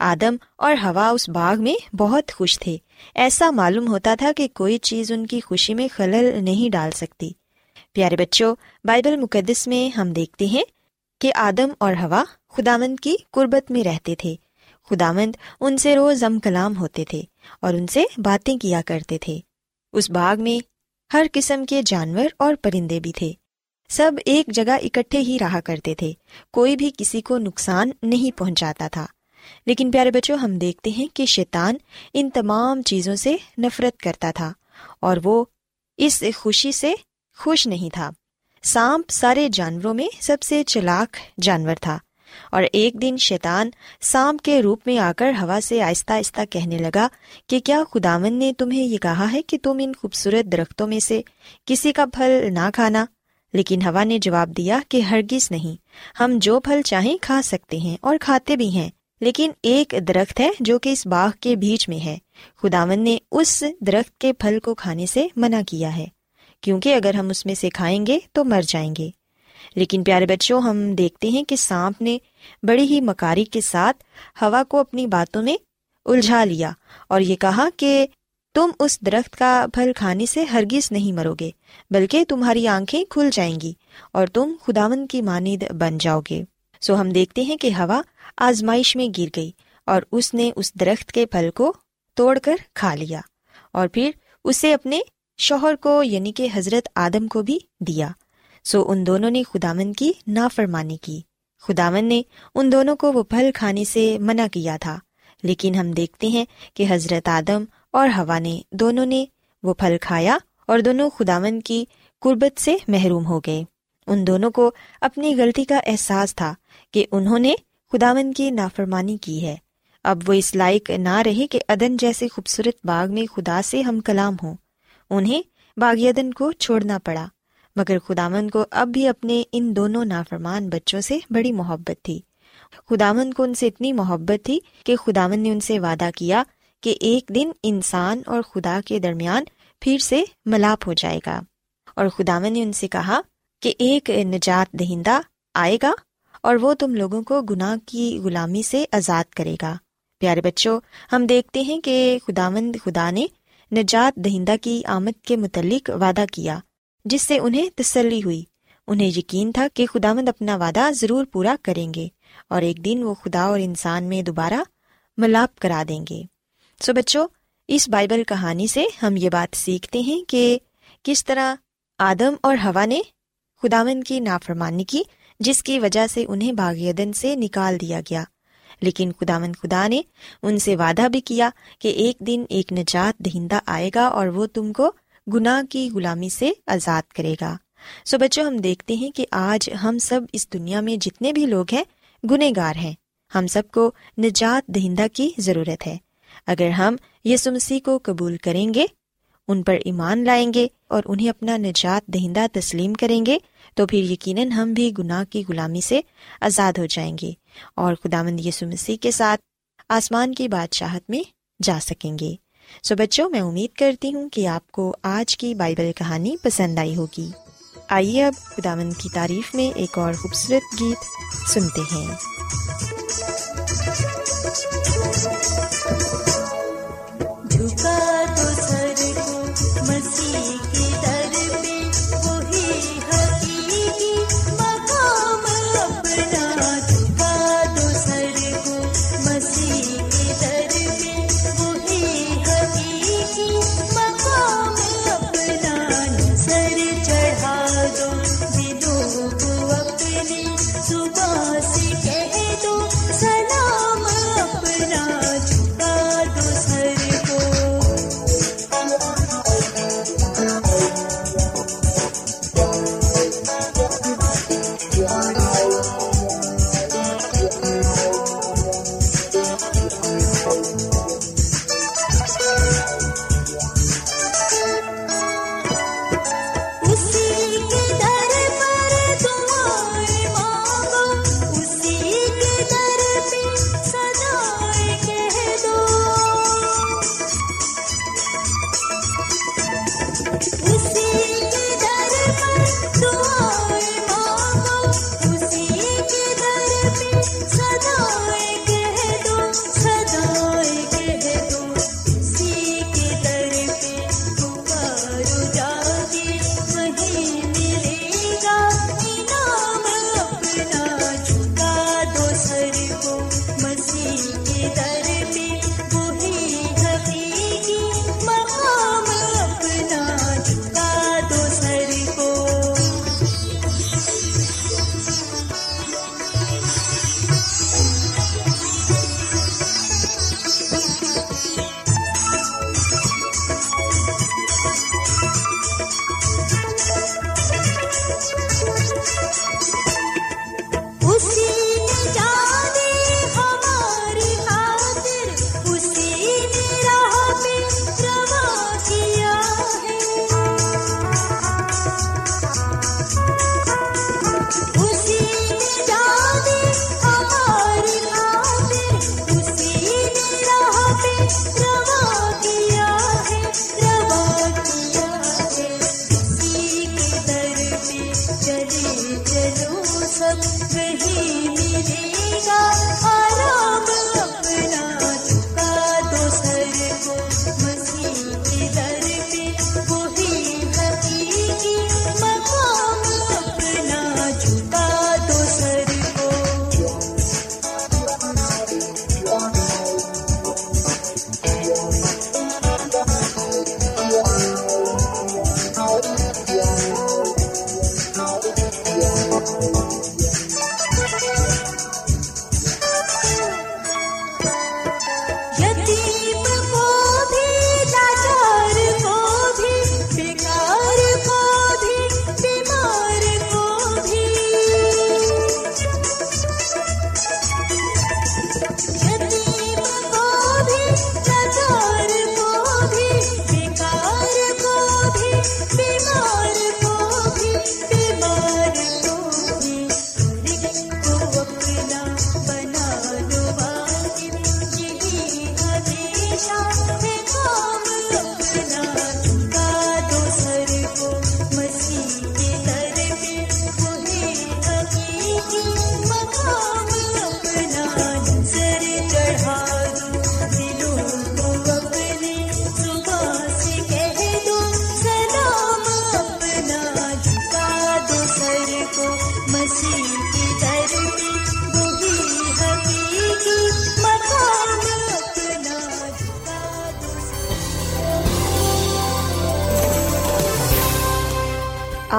آدم اور ہوا اس باغ میں بہت خوش تھے۔ ایسا معلوم ہوتا تھا کہ کوئی چیز ان کی خوشی میں خلل نہیں ڈال سکتی۔ پیارے بچوں، بائبل مقدس میں ہم دیکھتے ہیں کہ آدم اور ہوا خدامند کی قربت میں رہتے تھے۔ خدامند ان سے روز ام کلام ہوتے تھے اور ان سے باتیں کیا کرتے تھے۔ اس باغ میں ہر قسم کے جانور اور پرندے بھی تھے۔ سب ایک جگہ اکٹھے ہی رہا کرتے تھے۔ کوئی بھی کسی کو نقصان نہیں پہنچاتا تھا۔ لیکن پیارے بچوں، ہم دیکھتے ہیں کہ شیطان ان تمام چیزوں سے نفرت کرتا تھا اور وہ اس خوشی سے خوش نہیں تھا۔ سانپ سارے جانوروں میں سب سے چلاک جانور تھا اور ایک دن شیطان سانپ کے روپ میں آ کر ہوا سے آہستہ آہستہ کہنے لگا کہ کیا خداون نے تمہیں یہ کہا ہے کہ تم ان خوبصورت درختوں میں سے کسی کا پھل نہ کھانا؟ لیکن ہوا نے جواب دیا کہ ہرگز نہیں، ہم جو پھل چاہیں کھا سکتے ہیں اور کھاتے بھی ہیں۔ لیکن ایک درخت ہے جو کہ اس باغ کے بیچ میں ہے۔ خداون نے اس درخت کے پھل کو کھانے سے منع کیا ہے۔ کیونکہ اگر ہم اس میں سے کھائیں گے تو مر جائیں گے۔ لیکن پیارے بچوں، ہم دیکھتے ہیں کہ سانپ نے بڑی ہی مکاری کے ساتھ ہوا کو اپنی باتوں میں الجھا لیا اور یہ کہا کہ تم اس درخت کا پھل کھانے سے ہرگز نہیں مرو گے، بلکہ تمہاری آنکھیں کھل جائیں گی اور تم خداون کی مانند بن جاؤ گے۔ سو ہم دیکھتے ہیں کہ ہوا آزمائش میں گر گئی اور اس نے اس درخت کے پھل کو توڑ کر کھا لیا اور پھر اسے اپنے شوہر کو یعنی کہ حضرت آدم کو بھی دیا۔ سو ان دونوں نے خدامن کی نافرمانی کی۔ خدامن نے ان دونوں کو وہ پھل کھانے سے منع کیا تھا۔ لیکن ہم دیکھتے ہیں کہ حضرت آدم اور ہوا نے دونوں نے وہ پھل کھایا اور دونوں خداون کی قربت سے محروم ہو گئے۔ ان دونوں کو اپنی غلطی کا احساس تھا کہ انہوں نے خداون کی نافرمانی کی ہے۔ اب وہ اس لائق نہ رہے کہ ادن جیسے خوبصورت باغ میں خدا سے ہم کلام ہوں۔ انہیں باغ ادن کو چھوڑنا پڑا، مگر خداون کو اب بھی اپنے ان دونوں نافرمان بچوں سے بڑی محبت تھی۔ خداون کو ان سے اتنی محبت تھی کہ خداون نے ان سے وعدہ کیا کہ ایک دن انسان اور خدا کے درمیان پھر سے ملاپ ہو جائے گا۔ اور خداون نے ان سے کہا کہ ایک نجات دہندہ آئے گا اور وہ تم لوگوں کو گناہ کی غلامی سے آزاد کرے گا۔ پیارے بچوں، ہم دیکھتے ہیں کہ خداوند خدا نے نجات دہندہ کی آمد کے متعلق وعدہ کیا، جس سے انہیں تسلی ہوئی۔ انہیں یقین تھا کہ خداوند اپنا وعدہ ضرور پورا کریں گے اور ایک دن وہ خدا اور انسان میں دوبارہ ملاپ کرا دیں گے۔ سو بچوں، اس بائبل کہانی سے ہم یہ بات سیکھتے ہیں کہ کس طرح آدم اور ہوا نے خداون کی نافرمانی کی، جس کی وجہ سے انہیں باغیدن سے نکال دیا گیا۔ لیکن خداون خدا نے ان سے وعدہ بھی کیا کہ ایک دن ایک نجات دہندہ آئے گا اور وہ تم کو گناہ کی غلامی سے آزاد کرے گا۔ سو بچوں، ہم دیکھتے ہیں کہ آج ہم سب اس دنیا میں جتنے بھی لوگ ہیں گنہ گار ہیں۔ ہم سب کو نجات دہندہ کی ضرورت ہے۔ اگر ہم یسو مسیح کو قبول کریں گے ان پر ایمان لائیں گے اور انہیں اپنا نجات دہندہ تسلیم کریں گے، تو پھر یقیناً ہم بھی گناہ کی غلامی سے آزاد ہو جائیں گے اور خدا مند یسو مسیح کے ساتھ آسمان کی بادشاہت میں جا سکیں گے۔ سو بچوں، میں امید کرتی ہوں کہ آپ کو آج کی بائبل کہانی پسند آئی ہوگی۔ آئیے اب خدا مند کی تعریف میں ایک اور خوبصورت گیت سنتے ہیں۔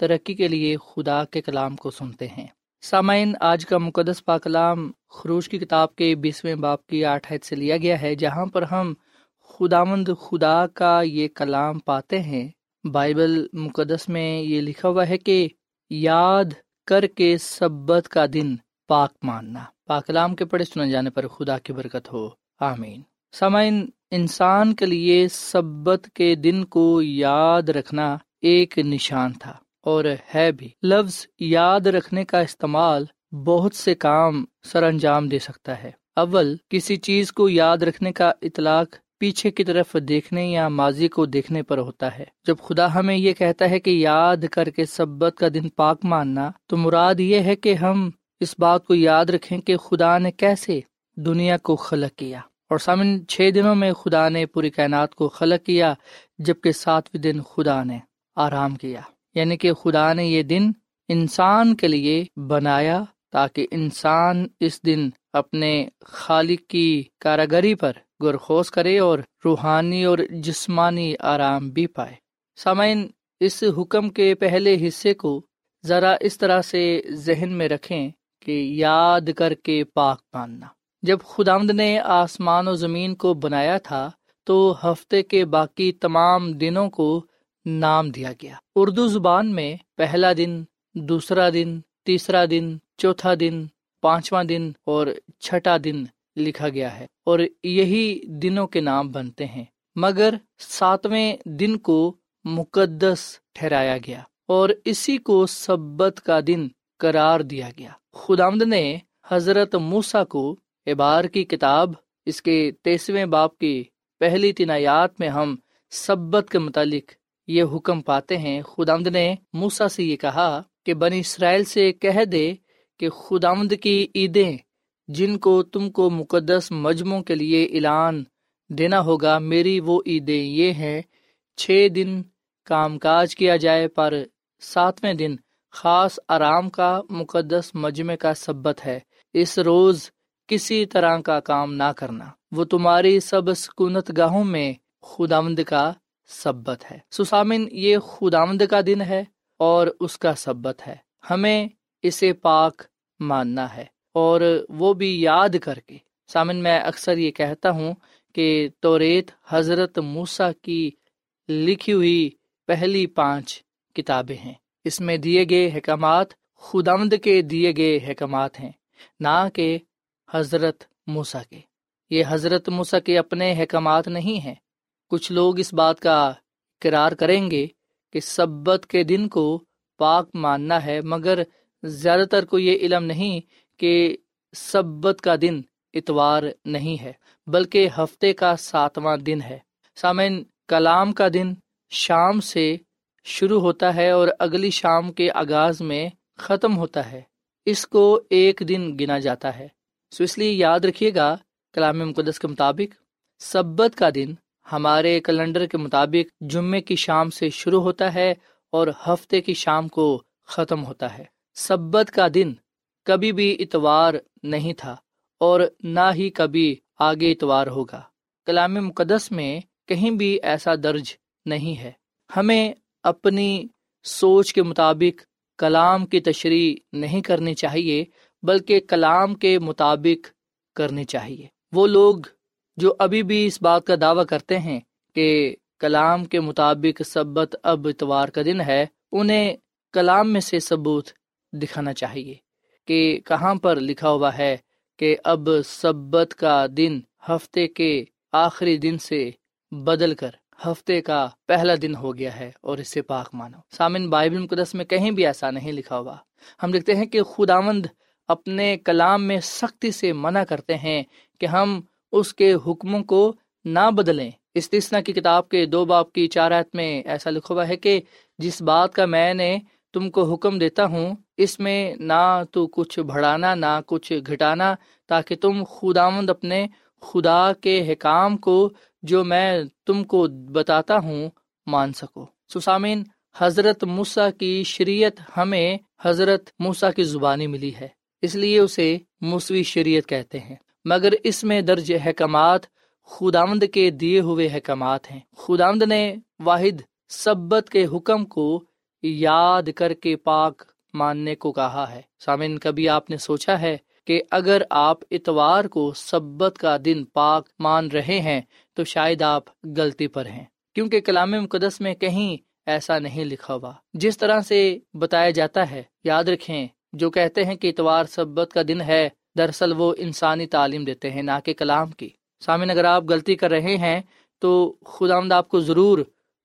ترقی کے لیے خدا کے کلام کو سنتے ہیں۔ سامعین، آج کا مقدس پاکلام خروش کی کتاب کے بیسویں باپ کی آٹھ حید سے لیا گیا ہے، جہاں پر ہم خداوند خدا کا یہ کلام پاتے ہیں۔ بائبل مقدس میں یہ لکھا ہوا ہے کہ یاد کر کے سبت کا دن پاک ماننا۔ پاکلام کے پڑھے سنے جانے پر خدا کی برکت ہو۔ آمین۔ سامعین، انسان کے لیے سبت کے دن کو یاد رکھنا ایک نشان تھا۔ اور ہے بھی۔ لفظ یاد رکھنے کا استعمال بہت سے کام سر انجام دے سکتا ہے۔ اول، کسی چیز کو یاد رکھنے کا اطلاق پیچھے کی طرف دیکھنے یا ماضی کو دیکھنے پر ہوتا ہے۔ جب خدا ہمیں یہ کہتا ہے کہ یاد کر کے سبت کا دن پاک ماننا، تو مراد یہ ہے کہ ہم اس بات کو یاد رکھیں کہ خدا نے کیسے دنیا کو خلق کیا۔ اور سامن چھ دنوں میں خدا نے پوری کائنات کو خلق کیا، جبکہ ساتویں دن خدا نے آرام کیا۔ یعنی کہ خدا نے یہ دن انسان کے لیے بنایا تاکہ انسان اس دن اپنے خالق کی کاراگری پر گرخوز کرے اور روحانی اور جسمانی آرام بھی پائے۔ سامعین، اس حکم کے پہلے حصے کو ذرا اس طرح سے ذہن میں رکھیں کہ یاد کر کے پاک ماننا۔ جب خدامد نے آسمان و زمین کو بنایا تھا، تو ہفتے کے باقی تمام دنوں کو نام دیا گیا۔ اردو زبان میں پہلا دن، دوسرا دن، تیسرا دن، چوتھا دن، پانچواں دن اور چھٹا دن لکھا گیا ہے اور یہی دنوں کے نام بنتے ہیں۔ مگر ساتویں دن کو مقدس ٹھہرایا گیا اور اسی کو سبت کا دن قرار دیا گیا۔ خدامد نے حضرت موسا کو ابار کی کتاب، اس کے تیسویں باپ کی پہلی تنایات میں ہم سبت کے متعلق یہ حکم پاتے ہیں خدامد نے موسا سے یہ کہا کہ بنی اسرائیل سے کہہ دے کہ خدامد کی عیدیں جن کو تم کو مقدس مجموعوں کے لیے اعلان دینا ہوگا، میری وہ عیدیں یہ ہیں، چھ دن کام کاج کیا جائے پر ساتویں دن خاص آرام کا مقدس مجمع کا سبت ہے، اس روز کسی طرح کا کام نہ کرنا۔ وہ تمہاری سب سکونت گاہوں میں خدامد کا سبت ہے۔ سسامن، یہ خدامد کا دن ہے اور اس کا سبت ہے۔ ہمیں اسے پاک ماننا ہے اور وہ بھی یاد کر کے۔ سامن، میں اکثر یہ کہتا ہوں کہ توریت حضرت موسا کی لکھی ہوئی پہلی پانچ کتابیں ہیں۔ اس میں دیے گئے احکامات خدامد کے دیے گئے احکامات ہیں، نہ کہ حضرت موسا کے۔ یہ حضرت موسا کے اپنے احکامات نہیں ہیں۔ کچھ لوگ اس بات کا کرار کریں گے کہ سبت کے دن کو پاک ماننا ہے، مگر زیادہ تر کو یہ علم نہیں کہ سبت کا دن اتوار نہیں ہے، بلکہ ہفتے کا ساتواں دن ہے۔ سامعین، کلام کا دن شام سے شروع ہوتا ہے اور اگلی شام کے آغاز میں ختم ہوتا ہے۔ اس کو ایک دن گنا جاتا ہے۔ سو اس لیے یاد رکھیے گا کلام مقدس کے مطابق، سبت کا دن ہمارے کیلنڈر کے مطابق جمعے کی شام سے شروع ہوتا ہے اور ہفتے کی شام کو ختم ہوتا ہے۔ سبت کا دن کبھی بھی اتوار نہیں تھا اور نہ ہی کبھی آگے اتوار ہوگا۔ کلام مقدس میں کہیں بھی ایسا درج نہیں ہے۔ ہمیں اپنی سوچ کے مطابق کلام کی تشریح نہیں کرنی چاہیے، بلکہ کلام کے مطابق کرنی چاہیے۔ وہ لوگ جو ابھی بھی اس بات کا دعویٰ کرتے ہیں کہ کلام کے مطابق سبت اب اتوار کا دن ہے، انہیں کلام میں سے ثبوت دکھانا چاہیے کہ کہاں پر لکھا ہوا ہے کہ اب سبت کا دن ہفتے کے آخری دن سے بدل کر ہفتے کا پہلا دن ہو گیا ہے اور اس سے پاک مانو۔ سامن بائبل مقدس میں کہیں بھی ایسا نہیں لکھا ہوا۔ ہم لکھتے ہیں کہ خداوند اپنے کلام میں سختی سے منع کرتے ہیں کہ ہم اس کے حکموں کو نہ بدلیں۔ استثنا کی کتاب کے دو باپ کی چارت میں ایسا لکھا ہوا ہے کہ جس بات کا میں نے تم کو حکم دیتا ہوں، اس میں نہ تو کچھ بڑھانا، نہ کچھ گھٹانا، تاکہ تم خداوند اپنے خدا کے حکام کو جو میں تم کو بتاتا ہوں مان سکو۔ سسامین حضرت موسا کی شریعت ہمیں حضرت موسا کی زبانی ملی ہے، اس لیے اسے موسوی شریعت کہتے ہیں۔ مگر اس میں درج احکامات خداوند کے دیے ہوئے احکامات ہیں۔ خداوند نے واحد سبت کے حکم کو یاد کر کے پاک ماننے کو کہا ہے۔ سامن کبھی آپ نے سوچا ہے کہ اگر آپ اتوار کو سبت کا دن پاک مان رہے ہیں تو شاید آپ غلطی پر ہیں۔ کیونکہ کلام مقدس میں کہیں ایسا نہیں لکھا ہوا۔ جس طرح سے بتایا جاتا ہے، یاد رکھیں، جو کہتے ہیں کہ اتوار سبت کا دن ہے دراصل وہ انسانی تعلیم دیتے ہیں، نہ کہ کلام کی۔ سامن اگر آپ غلطی کر رہے ہیں تو خدا آمد آپ کو ضرور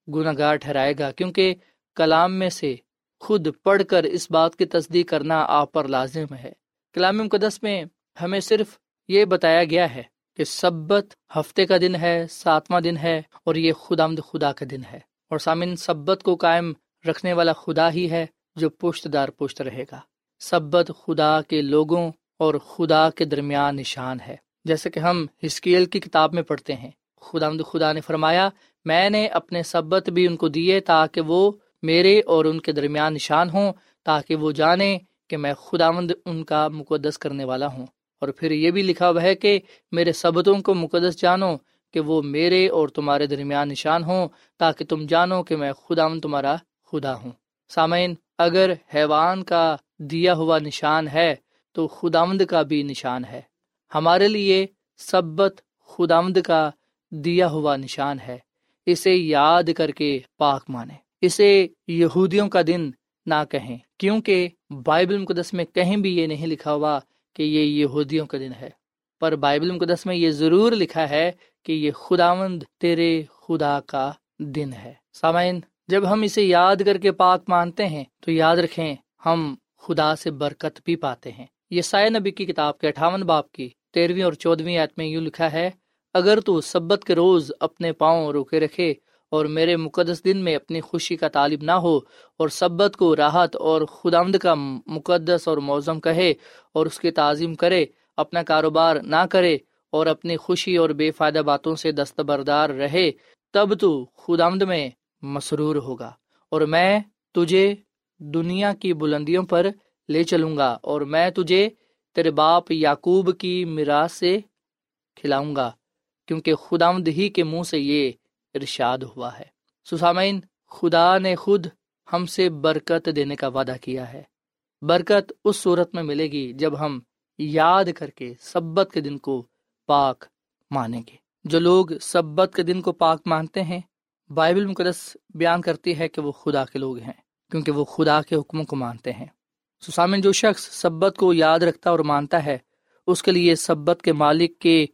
گناہ گار ٹھہرائے گا، کیونکہ کلام میں سے خود پڑھ کر اس بات کی تصدیق کرنا آپ پر لازم ہے۔ کلام مقدس میں ہمیں صرف یہ بتایا گیا ہے کہ سبت ہفتے کا دن ہے، ساتواں دن ہے اور یہ خدا مد خدا کا دن ہے۔ اور سامن سبت کو قائم رکھنے والا خدا ہی ہے جو پشت دار پشت رہے گا۔ سبت خدا کے لوگوں اور خدا کے درمیان نشان ہے۔ جیسے کہ ہم ہسکیل کی کتاب میں پڑھتے ہیں۔ خدا خدا نے فرمایا، میں نے اپنے سبت بھی ان کو دیے تاکہ وہ میرے اور ان کے درمیان نشان ہوں، تاکہ وہ جانے کہ میں خداوند ان کا مقدس کرنے والا ہوں۔ اور پھر یہ بھی لکھا ہوا ہے کہ میرے سبتوں کو مقدس جانو کہ وہ میرے اور تمہارے درمیان نشان ہوں، تاکہ تم جانو کہ میں خداوند تمہارا خدا ہوں۔ سامعین، اگر حیوان کا دیا ہوا نشان ہے تو خداوند کا بھی نشان ہے۔ ہمارے لیے سبت خداوند کا دیا ہوا نشان ہے۔ اسے یاد کر کے پاک مانے اسے یہودیوں کا دن نہ کہیں، کیونکہ بائبل مقدس میں کہیں بھی یہ نہیں لکھا ہوا کہ یہ یہودیوں کا دن ہے۔ پر بائبل مقدس میں یہ ضرور لکھا ہے کہ یہ خداوند تیرے خدا کا دن ہے۔ سامعین، جب ہم اسے یاد کر کے پاک مانتے ہیں تو یاد رکھیں، ہم خدا سے برکت بھی پاتے ہیں۔ یہ سائے نبی کی کتاب کے اٹھاون باپ کی تیرہویں اور چودہویں آیت میں یوں لکھا ہے، اگر تو سبت کے روز اپنے پاؤں روکے رکھے اور میرے مقدس دن میں اپنی خوشی کا طالب نہ ہو اور سبت کو راحت اور خدامد کا مقدس اور موزم کہے اور اس کی تعظیم کرے، اپنا کاروبار نہ کرے اور اپنی خوشی اور بے فائدہ باتوں سے دستبردار رہے، تب تو خدامد میں مسرور ہوگا اور میں تجھے دنیا کی بلندیوں پر لے چلوں گا اور میں تجھے تیرے باپ یعقوب کی میراث سے کھلاؤں گا، کیونکہ خدامد ہی کے منہ سے یہ ارشاد ہوا ہے۔ سسامین، خدا نے خود ہم سے برکت دینے کا وعدہ کیا ہے۔ برکت اس صورت میں ملے گی جب ہم یاد کر کے سبت کے دن کو پاک مانیں گے۔ جو لوگ سبت کے دن کو پاک مانتے ہیں، بائبل مقدس بیان کرتی ہے کہ وہ خدا کے لوگ ہیں، کیونکہ وہ خدا کے حکموں کو مانتے ہیں۔ سسامن جو شخص سبت کو یاد رکھتا اور مانتا ہے، اس کے لیے سبت کے مالک کے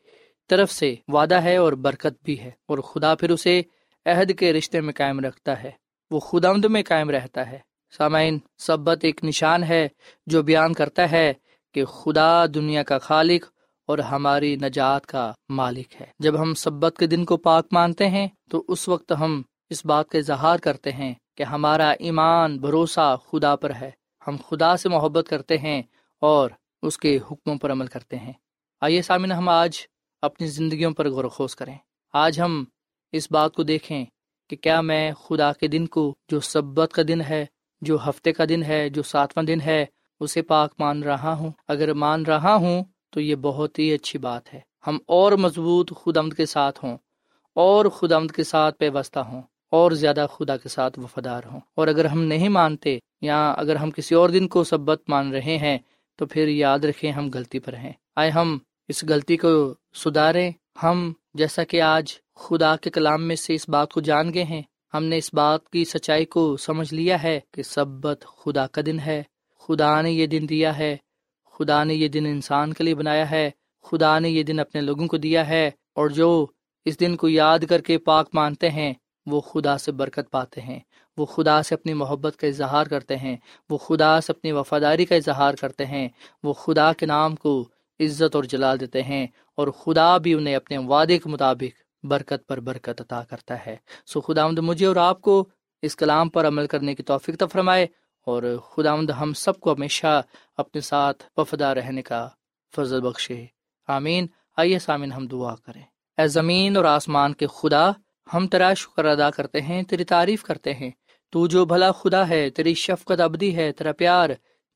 طرف سے وعدہ ہے اور برکت بھی ہے۔ اور خدا پھر اسے عہد کے رشتے میں قائم رکھتا ہے۔ وہ خدا میں قائم رہتا ہے۔ سامعین، سبت ایک نشان ہے جو بیان کرتا ہے کہ خدا دنیا کا خالق اور ہماری نجات کا مالک ہے۔ جب ہم سبت کے دن کو پاک مانتے ہیں، تو اس وقت ہم اس بات کا اظہار کرتے ہیں کہ ہمارا ایمان بھروسہ خدا پر ہے۔ ہم خدا سے محبت کرتے ہیں اور اس کے حکموں پر عمل کرتے ہیں۔ آئیے سامن ہم آج اپنی زندگیوں پر غور و خوض کریں۔ آج ہم اس بات کو دیکھیں کہ کیا میں خدا کے دن کو جو سبت کا دن ہے، جو ہفتے کا دن ہے، جو ساتواں دن ہے، اسے پاک مان رہا ہوں؟ اگر مان رہا ہوں تو یہ بہت ہی اچھی بات ہے۔ ہم اور مضبوط خود کے ساتھ ہوں اور خود آمد کے ساتھ پیوستہ ہوں۔ اور زیادہ خدا کے ساتھ وفادار ہوں۔ اور اگر ہم نہیں مانتے یا اگر ہم کسی اور دن کو سبت مان رہے ہیں، تو پھر یاد رکھیں ہم غلطی پر ہیں۔ آئے ہم اس غلطی کو سدھاریں۔ ہم جیسا کہ آج خدا کے کلام میں سے اس بات کو جان گئے ہیں، ہم نے اس بات کی سچائی کو سمجھ لیا ہے کہ سبت خدا کا دن ہے۔ خدا نے یہ دن دیا ہے۔ خدا نے یہ دن انسان کے لیے بنایا ہے۔ خدا نے یہ دن اپنے لوگوں کو دیا ہے۔ اور جو اس دن کو یاد کر کے پاک مانتے ہیں وہ خدا سے برکت پاتے ہیں، وہ خدا سے اپنی محبت کا اظہار کرتے ہیں، وہ خدا سے اپنی وفاداری کا اظہار کرتے ہیں، وہ خدا کے نام کو عزت اور جلال دیتے ہیں اور خدا بھی انہیں اپنے وعدے کے مطابق برکت پر برکت عطا کرتا ہے۔ سو خدا آمد مجھے اور آپ کو اس کلام پر عمل کرنے کی توفیق فرمائے اور خدا آمد ہم سب کو ہمیشہ اپنے ساتھ وفدا رہنے کا فضل بخشے۔ آمین۔ آئیے سامن ہم دعا کریں۔ اے زمین اور آسمان کے خدا ہم تیرا شکر ادا کرتے ہیں، تیری تعریف کرتے ہیں۔ تو جو بھلا خدا ہے، تیری شفقت ابدی ہے، تیرا پیار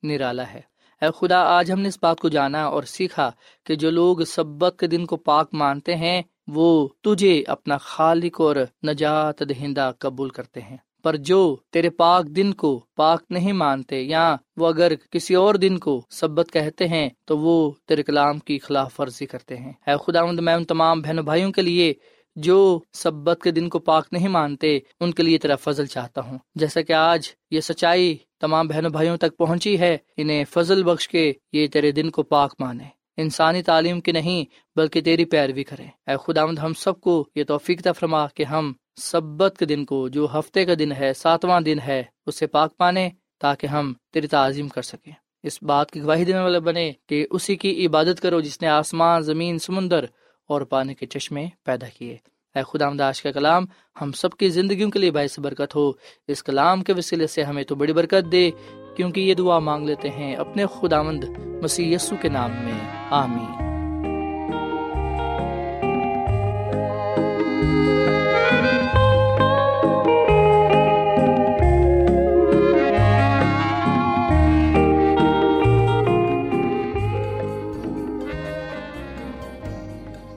نرالا ہے۔ اے خدا، آج ہم نے اس بات کو جانا اور سیکھا کہ جو لوگ سبت کے دن کو پاک مانتے ہیں، وہ تجھے اپنا خالق اور نجات دہندہ قبول کرتے ہیں۔ پر جو تیرے پاک دن کو پاک نہیں مانتے یا وہ اگر کسی اور دن کو سبت کہتے ہیں، تو وہ تیرے کلام کی خلاف ورزی کرتے ہیں۔ اے خدا میں ان تمام بہن بھائیوں کے لیے جو سبت کے دن کو پاک نہیں مانتے، ان کے لیے تیرا فضل چاہتا ہوں۔ جیسا کہ آج یہ سچائی تمام بہنوں بھائیوں تک پہنچی ہے، انہیں فضل بخش کے یہ تیرے دن کو پاک مانے۔ انسانی تعلیم کی نہیں، بلکہ تیری پیروی کریں۔ اے خداوند، ہم سب کو یہ توفیق فرما کہ ہم سبت کے دن کو، جو ہفتے کا دن ہے، ساتواں دن ہے، اسے پاک پانے تاکہ ہم تیری تعظیم کر سکیں۔ اس بات کی گواہی دینے والے بنے کہ اسی کی عبادت کرو جس نے آسمان، زمین، سمندر اور پانی کے چشمے پیدا کیے۔ اے خدا داش کا کلام ہم سب کی زندگیوں کے لیے باعث برکت ہو۔ اس کلام کے وسیلے سے ہمیں تو بڑی برکت دے، کیونکہ یہ دعا مانگ لیتے ہیں اپنے خدا مند مسیح یسو کے نام میں۔ آمین۔